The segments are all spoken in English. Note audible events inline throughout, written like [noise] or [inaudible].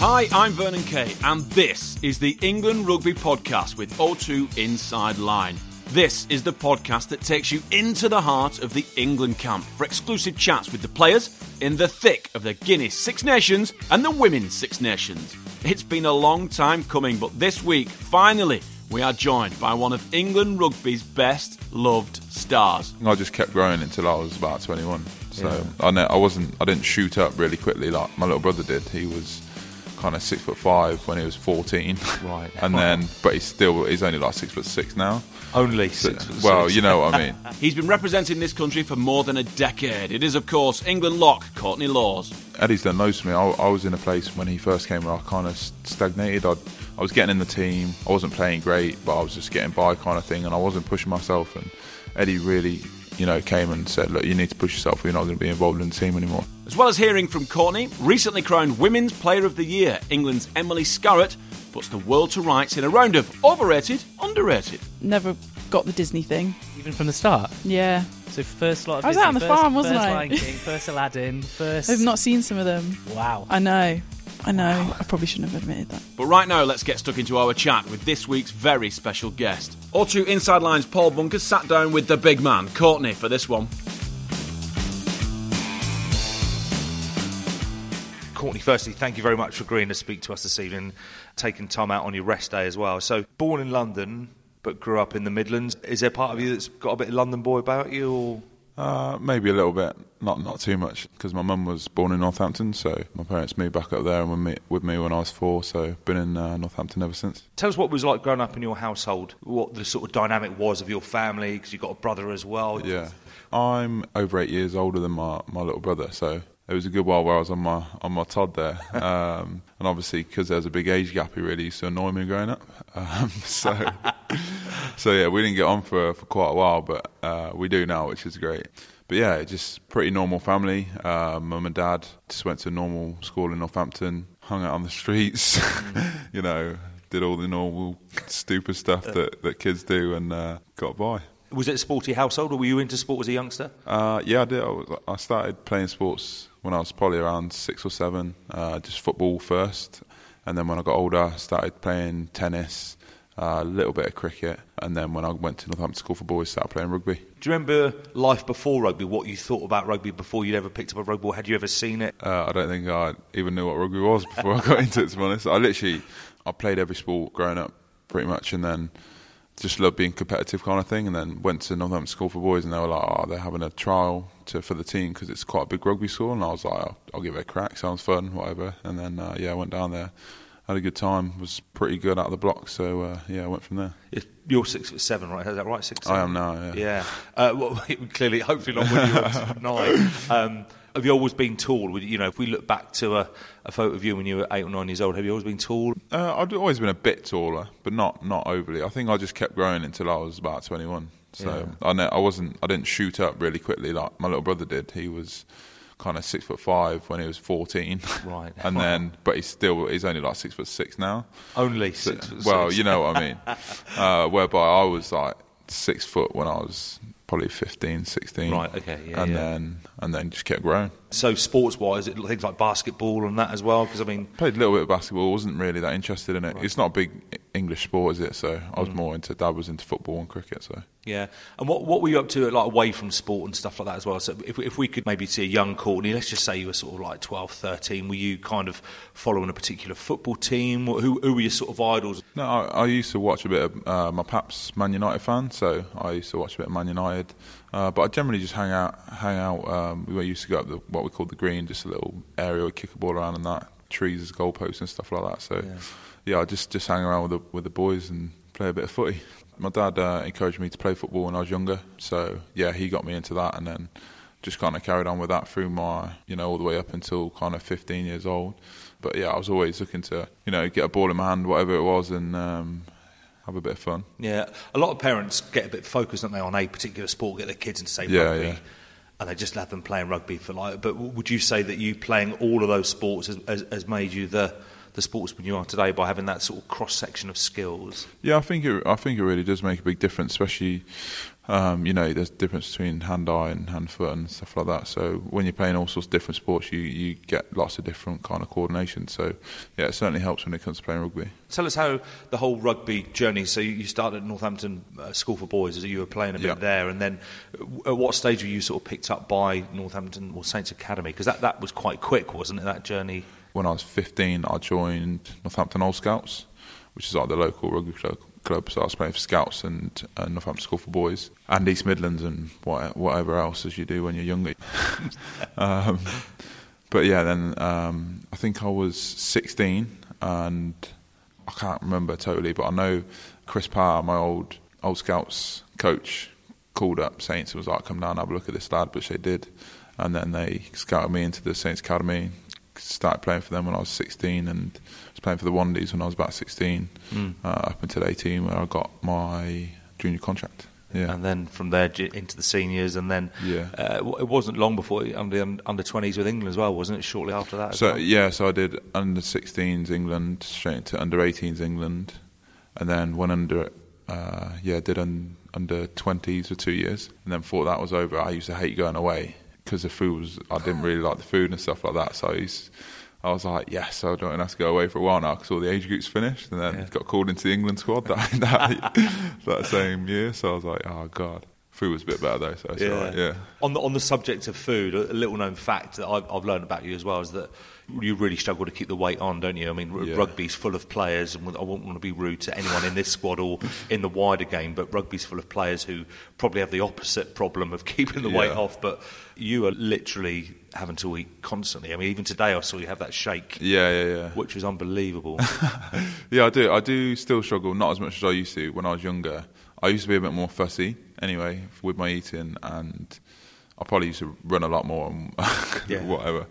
Hi, I'm Vernon Kay, and this is the England Rugby Podcast with O2 Inside Line. This is the podcast that takes you into the heart of the England camp for exclusive chats with the players in the thick of the Guinness Six Nations and the Women's Six Nations. It's been a long time coming, but this week, finally, we are joined by one of England rugby's best loved stars. I just kept growing until I was about 21. So I, know I wasn't, I didn't shoot up really quickly like my little brother did. He was kind of six foot five when he was 14. Right. and then, but he's still, he's only like six foot six now. Only six foot well, six. you know what I mean. [laughs] He's been representing this country for more than a decade. It is, of course, England lock Courtney Lawes. Eddie's done loads for me. I, I was in a place when he first came where I kind of stagnated. I'd, I was getting in the team. I wasn't playing great, but I was just getting by kind of thing, and I wasn't pushing myself. And Eddie really, you know, came and said, "Look, you need to push yourself. Or you're not going to be involved in the team anymore." As well as hearing from Courtney, recently crowned Women's Player of the Year, England's Emily Scarratt puts the world to rights in a round of overrated, underrated. Never got the Disney thing. Even from the start. Yeah. So first lot of I was Disney, out on the first, farm, wasn't first I? Lion King, [laughs] first Aladdin, first. I've not seen some of them. Wow. I know. I know. I probably shouldn't have admitted that. But right now, let's get stuck into our chat with this week's very special guest. O2 Inside Lines Paul Bunkers sat down with the big man, Courtney, for this one. Courtney, firstly, thank you very much for agreeing to speak to us this evening, taking time out on your rest day as well. So, born in London, but grew up in the Midlands. Is there part of you that's got a bit of London boy about you? Or? Uh, maybe a little bit, not not too much, because my mum was born in Northampton, so my parents moved back up there and were me, with me when I was four. So been in uh, Northampton ever since. Tell us what it was like growing up in your household, what the sort of dynamic was of your family, because you've got a brother as well. Yeah, I'm over eight years older than my, my little brother, so it was a good while where I was on my on my Todd there, [laughs] um, and obviously because there was a big age gap, he really used to annoy me growing up. [laughs] Um, so [laughs] so yeah, we didn't get on for for quite a while, but uh, we do now, which is great. But yeah, just pretty normal family. Uh, Mum and dad just went to normal school in Northampton, hung out on the streets, you know, did all the normal stupid stuff that, that kids do, and uh, got by. Was it a sporty household, or were you into sport as a youngster? Uh, yeah, I did. I, was, I started playing sports when I was probably around six or seven. Uh, just football first, and then when I got older, I started playing tennis, uh, a little bit of cricket, and then when I went to Northampton School for Boys, started playing rugby. Do you remember life before rugby? What you thought about rugby before you'd ever picked up a rugby ball? Had you ever seen it? Uh, I don't think I even knew what rugby was before I [laughs] got into it. To be honest, I literally I played every sport growing up, pretty much, and then just love being competitive kind of thing. And then went to Northampton School for Boys, and they were like, "Oh, they're having a trial to, for the team because it's quite a big rugby school." And I was like, "I'll, I'll give it a crack. Sounds fun, whatever." And then uh, yeah, I went down there, had a good time. Was pretty good out of the block, so uh, yeah, I went from there. If You're six foot seven, right? Is that right? Six. I am now. Yeah. Yeah. Uh, well, [laughs] clearly, hopefully not when you were [laughs] nine. Um, have you always been tall? You know, if we look back to a, a photo of you when you were eight or nine years old, have you always been tall? Uh, I've always been a bit taller, but not not overly. I think I just kept growing until I was about 21. So I know I wasn't. I didn't shoot up really quickly like my little brother did. He was kind of six foot five when he was 14. [laughs] Right. and then, but he's still he's only like six foot six now. Only So- six foot well, six. you know what I mean. [laughs] uh, whereby I was like six foot when I was probably 15, 16. Right, okay, yeah, and yeah. then and then just kept growing. So, sports wise, it things like basketball and that as well. Because I mean, Played a little bit of basketball. wasn't really that interested in it. It's not a big English sport, is it? So I Mm. was more into. Dad was into football and cricket. So yeah. And what what were you up to, like away from sport and stuff like that as well? So, if if we could maybe see a young Courtney, let's just say you were sort of like 12, 13, were you kind of following a particular football team? Who who were your sort of idols? no, I, I used to watch a bit of. Uh, my pap's Man United fan, so I used to watch a bit of Man United. Uh, but I generally just hang out. Hang out. Um, we used to go up the what we call the green, just a little area we kick a ball around and that trees as goalposts and stuff like that. So yeah, I just just hang around with the with the boys and play a bit of footy. My dad uh, encouraged me to play football when I was younger, so yeah, he got me into that, and then just kind of carried on with that through my you know all the way up until kind of 15 years old. But yeah, I was always looking to you know get a ball in my hand, whatever it was, and um, have a bit of fun. Yeah, a lot of parents get a bit focused, don't they, on a particular sport, get their kids into say Yeah, rugby, yeah. and they just have them playing rugby for life. But would you say that you playing all of those sports has, has, has made you the the the sportsman you are today by having that sort of cross section of skills? Yeah, I think it. I think it really does make a big difference, especially. Um, you know, there's a difference between hand-eye and hand-foot and stuff like that. So when you're playing all sorts of different sports, you, you get lots of different kind of coordination. So yeah, it certainly helps when it comes to playing rugby. Tell us how the whole rugby journey. So you started at Northampton uh, School for Boys, as you were playing a bit Yeah. there, and then uh, at what stage were you sort of picked up by Northampton or Saints Academy? Because that, that was quite quick, wasn't it? That journey. When I was 15, I joined Northampton Old Scouts, which is like the local rugby club. Club. So I was playing for Scouts and, and Northampton School for Boys and East Midlands and what, whatever else as you do when you're younger. [laughs] um, but yeah, then um, I think I was 16 and I can't remember totally, but I know Chris Parr, my old old Scouts coach, called up Saints and was like, "Come down, and have a look at this lad," which they did, and then they scouted me into the Saints Academy. Started playing for them when I was 16, and playing for the Wandies when I was about 16, Mm. uh, up until 18, where I got my junior contract. Yeah, And then from there into the seniors, and then Yeah. uh, it wasn't long before under under twenties with England as well, wasn't it? Shortly after that. So well? yeah, so I did under 16s England, straight into under 18s England, and then went under uh, yeah did un, under 20s for two years, and then thought that was over. I used to hate going away because the food was I didn't really like the food and stuff like that. So I, used, I was like, yes, I don't have to go away for a while now because all the age groups finished, and then Yeah. got called into the England squad that [laughs] that, that same year. So I was like, oh god, food was a bit better though. So it's alright, yeah. On the on the subject of food, a, a little known fact that I've, I've learned about you as well is that you really struggle to keep the weight on, don't you? I mean, r- Yeah. rugby's full of players, and I wouldn't want to be rude to anyone in this squad or in the wider game, but rugby's full of players who probably have the opposite problem of [laughs] keeping the weight off. But you are literally having to eat constantly. I mean, even today I saw you have that shake, Yeah, yeah, yeah. which was unbelievable. [laughs] Yeah, I do. I do still struggle, not as much as I used to when I was younger. I used to be a bit more fussy, anyway, with my eating, and I probably used to run a lot more and [laughs] Yeah. whatever.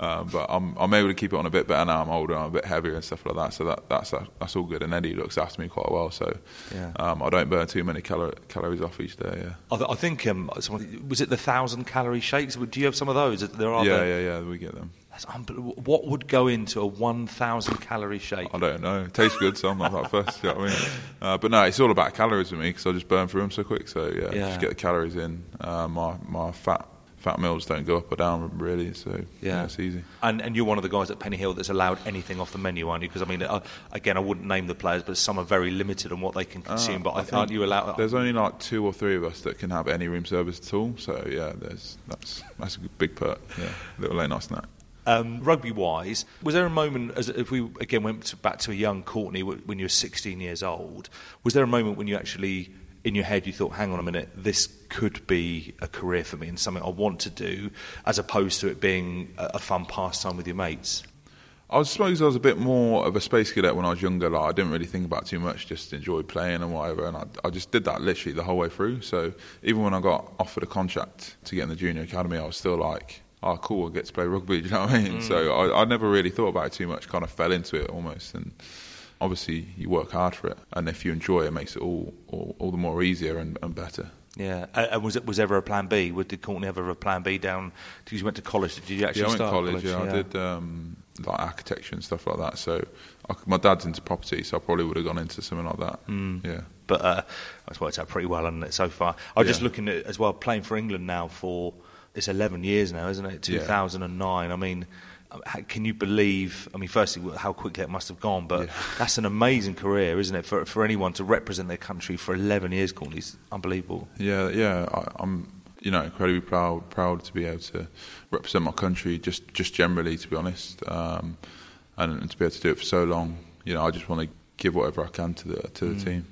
Um, but I'm I'm able to keep it on a bit better now. I'm older, I'm a bit heavier and stuff like that. So that that's that's all good. And Eddie looks after me quite well, so Yeah. um, I don't burn too many calor- calories off each day. Yeah, I, th- I think um, someone, was it the thousand calorie shakes? Do you have some of those? There are. yeah, the- yeah, yeah. We get them. That's. What would go into a 1,000 calorie shake? I don't know. It tastes good, so I'm not that fussed. You know what I mean? Uh, but no, it's all about calories with me because I just burn through them so quick. So yeah, Yeah. just get the calories in. Uh, my my fat fat meals don't go up or down really. So Yeah. yeah, it's easy. And, and you're one of the guys at Pennyhill that's allowed anything off the menu, aren't you? Because I mean, uh, again, I wouldn't name the players, but some are very limited on what they can consume. Uh, I but think aren't you allowed? There's only like two or three of us that can have any room service at all. So yeah, there's that's that's a big perk. Yeah, little late night snack. Um, rugby wise, was there a moment, as if we again went to, back to a young Courtney when you were 16 years old, was there a moment when you actually, in your head, you thought, hang on a minute, this could be a career for me and something I want to do, as opposed to it being a, fun pastime with your mates? I suppose I was a bit more of a space cadet when I was younger. Like I didn't really think about it too much, just enjoyed playing and whatever. And I, I just did that literally the whole way through. So even when I got offered a contract to get in the junior academy, I was still like, "Oh, cool, I get to play rugby." [laughs] Do you know what I mean? Mm. So I, I never really thought about it too much. Kind of fell into it almost, and obviously you work hard for it. And if you enjoy it, it makes it all all, all the more easier and, and better. Yeah, Uh, and was it was ever a plan B? Did Courtney ever have a plan B down? Because you went to college. Did you actually yeah, I went to start college. Yeah, I did um, like architecture and stuff like that. So I, my dad's into property, so I probably would have gone into something like that. Mm. Yeah. but uh, it's worked out pretty well, hasn't it, so far? I was just looking at as well playing for England now for it's 11 years now, isn't it? Yeah. 2009. I mean, uh, how- can you believe? I mean, firstly, how quickly it must have gone, but Yeah. [laughs] that's an amazing career, isn't it? For for anyone to represent their country for 11 years, Courtney, it's unbelievable. Yeah, yeah. I, I'm, you know, incredibly proud, proud to be able to represent my country. Just, just generally, to be honest, um, and, and to be able to do it for so long. You know, I just want to give whatever I can to the to the team.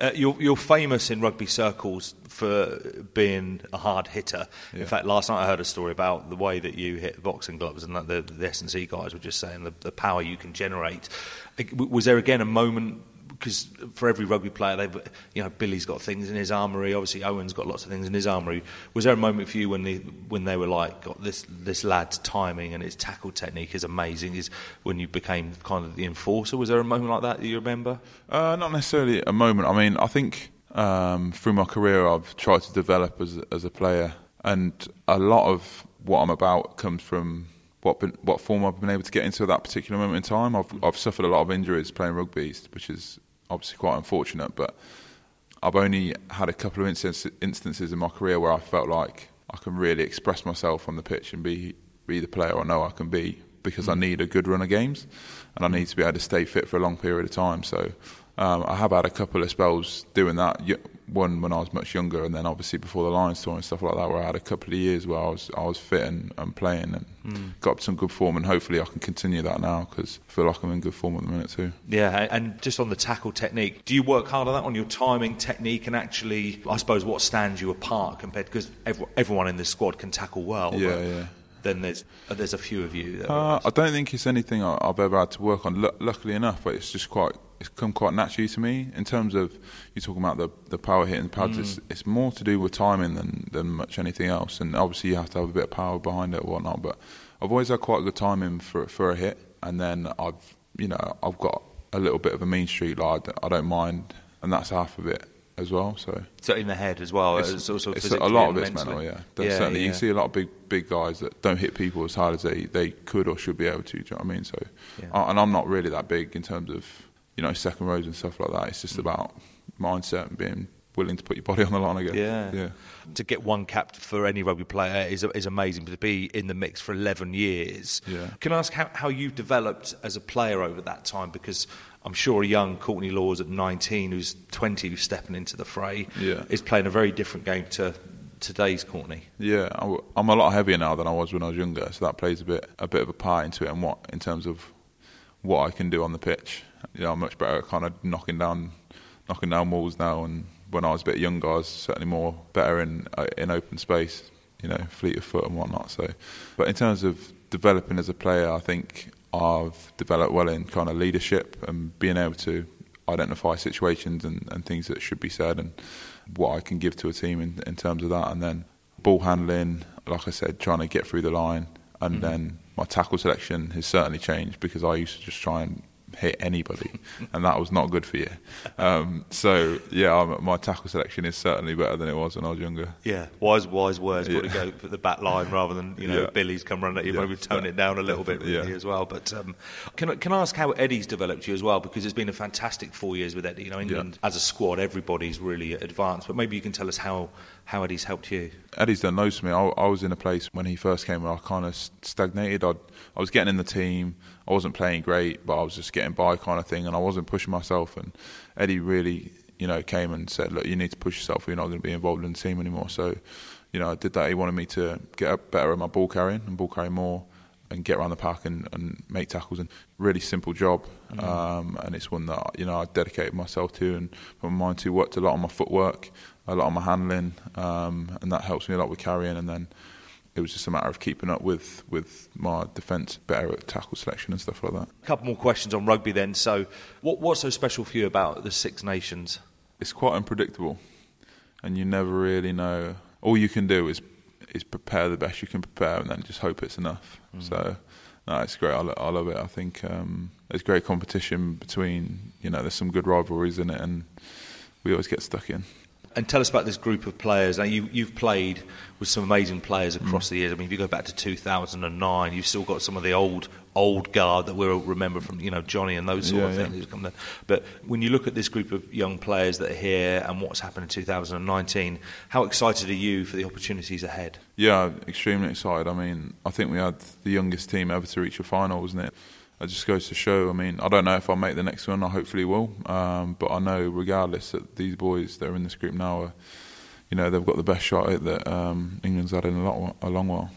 Uh, you're, you're famous in rugby circles for being a hard hitter. In fact, last night I heard a story about the way that you hit boxing gloves, and that the, the S and C guys were just saying the, the power you can generate. Uh, Was there again a moment? Because for every rugby player, they've you know Billy's got things in his armory. Obviously, Owen's got lots of things in his armory. Was there a moment for you when they when they were like, "Got this this lad's timing and his tackle technique is amazing"? Is when you became kind of the enforcer? Was there a moment like that that you remember? Uh, not necessarily a moment. I mean, I think um, through my career, I've tried to develop as as a player, and a lot of what I'm about comes from what been, what form I've been able to get into at that particular moment in time. I've I've suffered a lot of injuries playing rugby, which is obviously quite unfortunate. But I've only had a couple of instances, instances in my career where I felt like I can really express myself on the pitch and be be the player I know I can be because I hmm. need a good run of games and I hmm. need to be able to stay fit for a long period of time. So um, I have had a couple of spells doing that. One when I was much younger, and then obviously before the Lions tour and stuff like that, where I had a couple of years where I was I was fit and, and playing and got up some good form, and hopefully I can continue that now because I feel like I'm in good form at the minute too. Yeah, and just on the tackle technique, do you work hard on that, on your timing, technique, and actually, I suppose, what stands you apart compared? Because everyone in this squad can tackle well. Yeah, yeah. Then there's uh, there's a few of you. That Uh, I don't think it's anything I- I've ever had to work on. Lu luckily enough, but it's just quite it's come quite naturally to me. In terms of you talking about the the power hitting the pads, mm. it's, it's more to do with timing than than much anything else. And obviously you have to have a bit of power behind it or whatnot. But I've always had quite good timing for for a hit, and then I've you know I've got a little bit of a mean streak. Like I don't mind, and that's half of it as well. So so in the head as well. it's, It's, also it's a lot of it's mental, mentally. yeah. There's certainly, you yeah. can see a lot of big big guys that don't hit people as hard as they, they could or should be able to. Do you know what I mean? So, Yeah. I- and I'm not really that big in terms of you know second rows and stuff like that. It's Mm. just about mindset and being willing to put your body on the line again. Yeah. yeah. To get one cap for any rugby player is is amazing. But to be in the mix for 11 years, Yeah. can I ask how, how you've developed as a player over that time? Because I'm sure a young Courtney Lawes at 19, who's 20, who's stepping into the fray, Yeah. is playing a very different game to today's Courtney. Yeah, I'm a lot heavier now than I was when I was younger, so that plays a bit a bit of a part into it, and what in terms of what I can do on the pitch. You know, I'm much better at kind of knocking down knocking down walls now, and when I was a bit younger, I was certainly more better in uh, in open space. You know, fleet of foot and whatnot. So, but in terms of developing as a player, I think I've developed well in kind of leadership and being able to identify situations and, and things that should be said and what I can give to a team in, in terms of that. And then ball handling, like I said, trying to get through the line. And then my tackle selection has certainly changed because I used to just try and hit anybody, and that was not good for you. Um, so yeah, I'm, my tackle selection is certainly better than it was when I was younger. Yeah, wise wise words. Got to go for the back line rather than you know Yeah. Billy's come running at you. Yeah. Maybe tone it down a little bit really Yeah. as well. But um, can I- can I ask how Eddie's developed you as well? Because it's been a fantastic four years with Eddie. You know, England as a squad, everybody's really advanced. But maybe you can tell us how how Eddie's helped you. Eddie's done loads for me. I, I was in a place when he first came where I kind of stagnated. I'd, I was getting in the team. I wasn't playing great, but I was just getting by kind of thing, and I wasn't pushing myself. And Eddie really, you know, came and said, "Look, you need to push yourself. You're not going to be involved in the team anymore." So, you know, I did that. He wanted me to get up better at my ball carrying and ball carry more. And get around the park and, and make tackles and really simple job, um, and it's one that you know I dedicated myself to and put my mind to. Worked a lot on my footwork, a lot on my handling, um, and that helps me a lot with carrying. And then it was just a matter of keeping up with, with my defence, better at tackle selection and stuff like that. A couple more questions on rugby then. So, what what's so special for you about the Six Nations? It's quite unpredictable, and you never really know. All you can do is is prepare the best you can prepare, and then just hope it's enough. So. No, it's great. I, lo- I love it. I think um, there's great competition between, you know, there's some good rivalries in it, and we always get stuck in. And tell us about this group of players. Now, you, you've played with some amazing players across mm. the years. I mean, if you go back to 2009, you've still got some of the old old guard that we'll remember from, you know, Johnny and those sort Yeah, of things. there. But when you look at this group of young players that are here and what's happened in 2019, how excited are you for the opportunities ahead? Yeah, extremely excited. I mean, I think we had the youngest team ever to reach a final, wasn't it? It just goes to show. I mean, I don't know if I'll make the next one. I hopefully will. Um, but I know, regardless, that these boys that are in this group now are, you know, they've got the best shot at it that um, England's had in a, lot, a long while.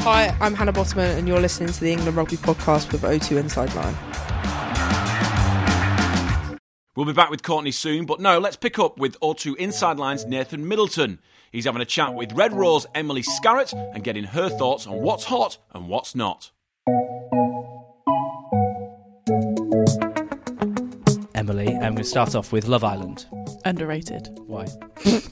Hi, I'm Hannah Bottoman, and you're listening to the England Rugby Podcast with O2 Inside Line. We'll be back with Courtney soon, but no, let's pick up with O2 Inside Line's Nathan Middleton. He's having a chat with Red Rose Emily Scarratt and getting her thoughts on what's hot and what's not. Emily, I'm going to start off with Love Island. Underrated. Why? [laughs]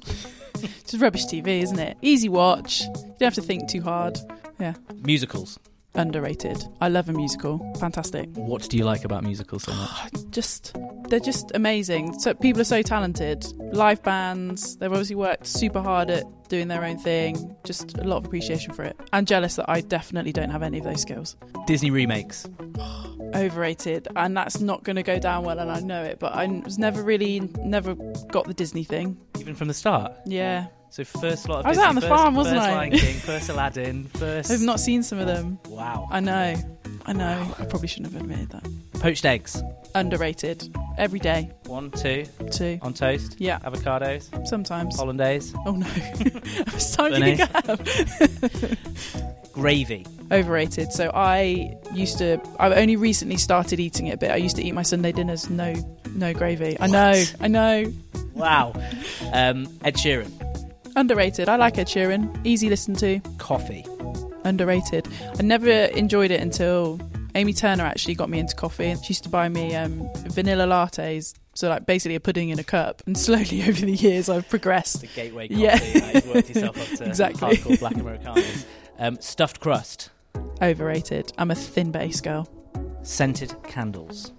It's just rubbish TV, isn't it? Easy watch. You don't have to think too hard. Yeah. Musicals. Underrated. I love a musical. Fantastic. What do you like about musicals so much? [sighs] Just they're just amazing. So people are so talented. Live bands, they've obviously worked super hard at doing their own thing. Just a lot of appreciation for it. I'm jealous that I definitely don't have any of those skills. Disney remakes. [sighs] Overrated, and that's not going to go down well, and I know it. But I was never really, never got the Disney thing. Even from the start. Yeah, So first lot of Disney. I was Disney, out on the first, farm, wasn't first I? Lion King, [laughs] first Aladdin, first. I've not seen some of them. Wow. I know, I know. I probably shouldn't have admitted that. Poached eggs. Underrated. Every day, One, two, two. on toast. Yeah, Avocados. sometimes. Hollandaise. Oh no, it's time Bunny. to up. [laughs] Gravy. Overrated. So I used to. I've only recently started eating it a bit. I used to eat my Sunday dinners no, no gravy. I know, I know. Wow. um, Ed Sheeran. Underrated. I like Ed Sheeran. Easy listen to. Coffee. Underrated. I never enjoyed it until Amy Turner actually got me into coffee. And she used to buy me um, vanilla lattes. So like basically a pudding in a cup. And slowly [laughs] over the years I've progressed. The gateway coffee. Yeah. you've worked yourself up to [laughs] Exactly. hardcore black Americanos. Um, stuffed crust. Overrated. I'm a thin base girl. Scented candles.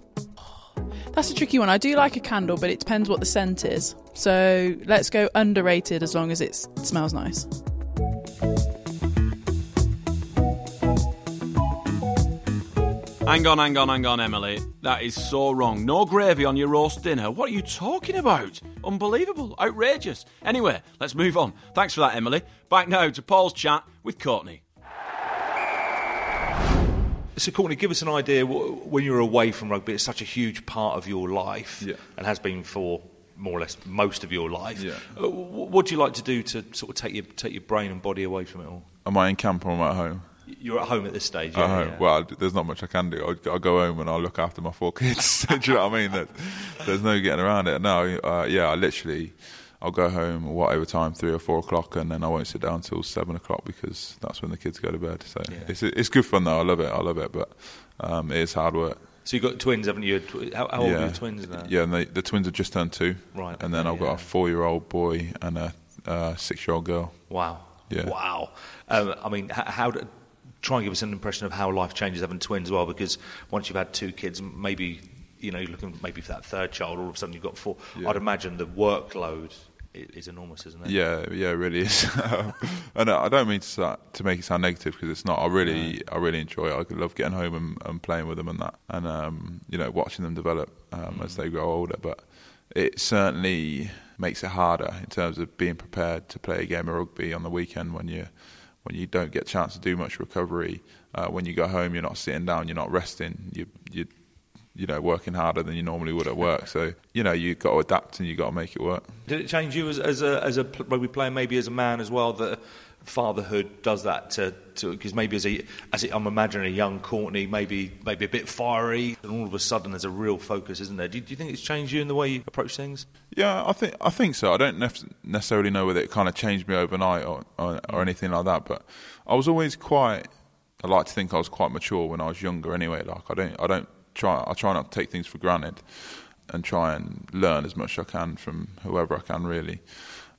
That's a tricky one. I do like a candle, but it depends what the scent is. So let's go underrated as long as it's, it smells nice. Hang on, hang on, hang on, Emily. That is so wrong. No gravy on your roast dinner. What are you talking about? Unbelievable. Outrageous. Anyway, let's move on. Thanks for that, Emily. Back now to Paul's chat with Courtney. So, Courtney, give us an idea when you're away from rugby. It's such a huge part of your life, Yeah. and has been for more or less most of your life. Yeah. Uh, what do you like to do to sort of take your take your brain and body away from it all? Am I in camp or am I at home? You're at home at this stage. At yeah, home. yeah. Well, there's not much I can do. I'll, I'll go home and I'll look after my four [laughs] kids. [laughs] do you know what I mean? There- There's no getting around it. No, uh, yeah, I literally, I'll go home whatever time, three or four o'clock, and then I won't sit down till seven o'clock because that's when the kids go to bed. So Yeah. it's it's good fun though. I love it. I love it, but um, it is hard work. So you've got twins, haven't you? How, how old yeah. are your twins now? Yeah, and they, the twins have just turned two. Right, And then okay, I've got a four-year-old boy and a uh, six-year-old girl. Wow. Yeah. Wow. Um, I mean, h- how do, try and give us an impression of how life changes having twins as well, because once you've had two kids, maybe you know you're looking maybe for that third child. All of a sudden you've got four. Yeah. I'd imagine the workload is enormous, isn't it? Yeah, yeah, it really is. [laughs] and I don't mean to sa- to make it sound negative because it's not. I really, I really enjoy it. I love getting home and, and playing with them and that, and um, you know, watching them develop um, as they grow older. But it certainly makes it harder in terms of being prepared to play a game of rugby on the weekend when you when you don't get a chance to do much recovery. Uh, when you go home, you're not sitting down, you're not resting. You you you know working harder than you normally would at work. So you know you've got to adapt and you've got to make it work. Did it change you as, as a as a rugby player, maybe as a man as well? That fatherhood does that to because maybe as a as I'm imagining a young Courtney, maybe maybe a bit fiery, and all of a sudden there's a real focus, isn't there? Do, do you think it's changed you in the way you approach things? Yeah, I think I think so. I don't nef- necessarily know whether it kind of changed me overnight or, or or anything like that, but I was always quite. I like to think I was quite mature when I was younger. Anyway, like I don't I don't try I try not to take things for granted, and try and learn as much as I can from whoever I can really.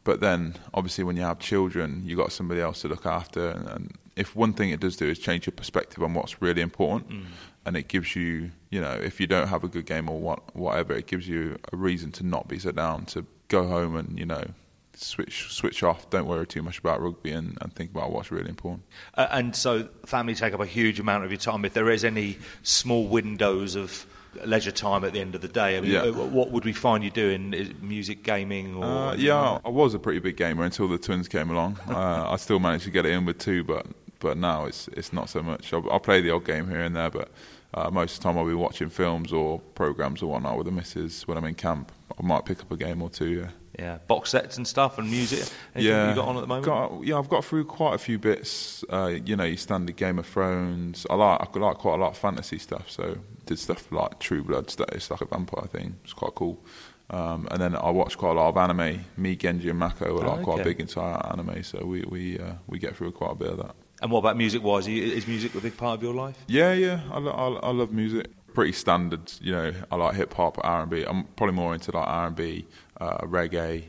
But then, obviously, when you have children, you got somebody else to look after, and, and if one thing it does do is change your perspective on what's really important, and it gives you, you know, if you don't have a good game or what, whatever, it gives you a reason to not be so down, to go home and you know, switch switch off. Don't worry too much about rugby and, and think about what's really important. Uh, and so family take up a huge amount of your time. If there is any small windows of leisure time at the end of the day, I mean, Yeah. uh, what would we find you doing? Is music, gaming, or Uh, yeah, I was a pretty big gamer until the twins came along. [laughs] Uh, I still managed to get it in with two, but but now it's it's not so much. I'll, I'll play the odd game here and there, but uh, most of the time I'll be watching films or programs or whatnot with the missus when I'm in camp. I might pick up a game or two. Yeah. yeah, box sets and stuff and music. Anything yeah, you got on at the moment? Got- yeah, I've got through quite a few bits. Uh, you know, your standard Game of Thrones. I like I like quite a lot of fantasy stuff. So did stuff like True Blood. It's like a vampire thing. It's quite cool. Um, and then I watch quite a lot of anime. Me, Genge, and Maro are like Oh, quite okay. big into anime. So we we uh, we get through quite a bit of that. And what about music wise? Is music a big part of your life? Yeah, yeah. I, lo- I, lo- I love music. Pretty standard, you know. I like hip hop, R and B. I'm probably more into like R and B, uh, reggae,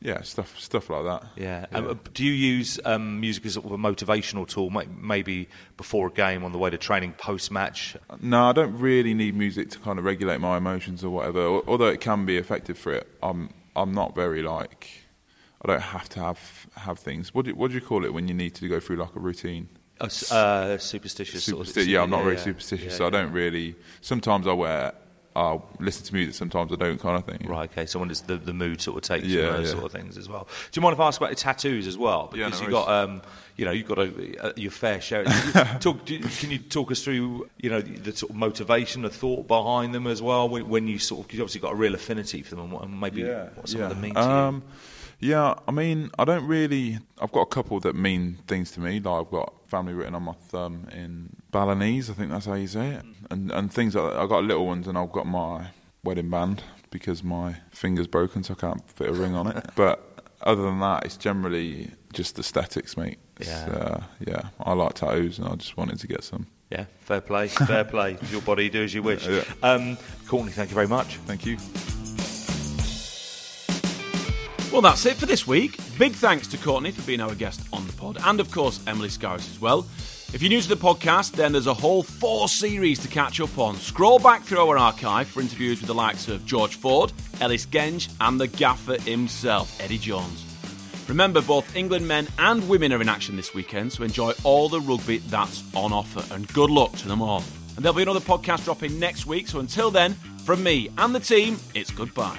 yeah, stuff stuff like that. Yeah. Um, uh, do you use um, music as sort of a motivational tool, maybe before a game, on the way to training, post match? No, I don't really need music to kind of regulate my emotions or whatever. Although it can be effective for it, I'm I'm not very like I don't have to have have things. What do, what do you call it when you need to go through like a routine? Uh, superstitious. sort of- yeah, I'm not very yeah, superstitious, yeah, so I don't really. Sometimes I wear, I'll listen to music. Sometimes I don't, kind of thing. Right, okay. So when does the, the mood sort of takes Yeah, you those yeah. sort of things as well. Do you mind if I ask about your tattoos as well? Yeah, Because no you've got, um, you know, you've got a, uh, your fair share. [laughs] talk, do, can you talk us through, you know, the sort of motivation, the thought behind them as well? When, when you sort of, you obviously got a real affinity for them, and what, and maybe what some of them mean to Um, yeah, I mean, I don't really. I've got a couple that mean things to me. Like I've got family written on my thumb in Balinese. I think that's how you say it. And and things like that. I've got little ones, and I've got my wedding band because my finger's broken, so I can't fit a ring on it. [laughs] But other than that, it's generally just aesthetics, mate. It's, Yeah. uh, yeah. I like tattoos, and I just wanted to get some. Yeah, fair play, fair play. It's [laughs] your body, do as you wish. Yeah. Um, Courtney, thank you very much. Thank you. Well, that's it for this week. Big thanks to Courtney for being our guest on the pod, and of course, Emily Scarratt as well. If you're new to the podcast, then there's a whole four series to catch up on. Scroll back through our archive for interviews with the likes of George Ford, Ellis Genge, and the gaffer himself, Eddie Jones. Remember, both England men and women are in action this weekend, so enjoy all the rugby that's on offer, and good luck to them all. And there'll be another podcast dropping next week, so until then, from me and the team, it's goodbye.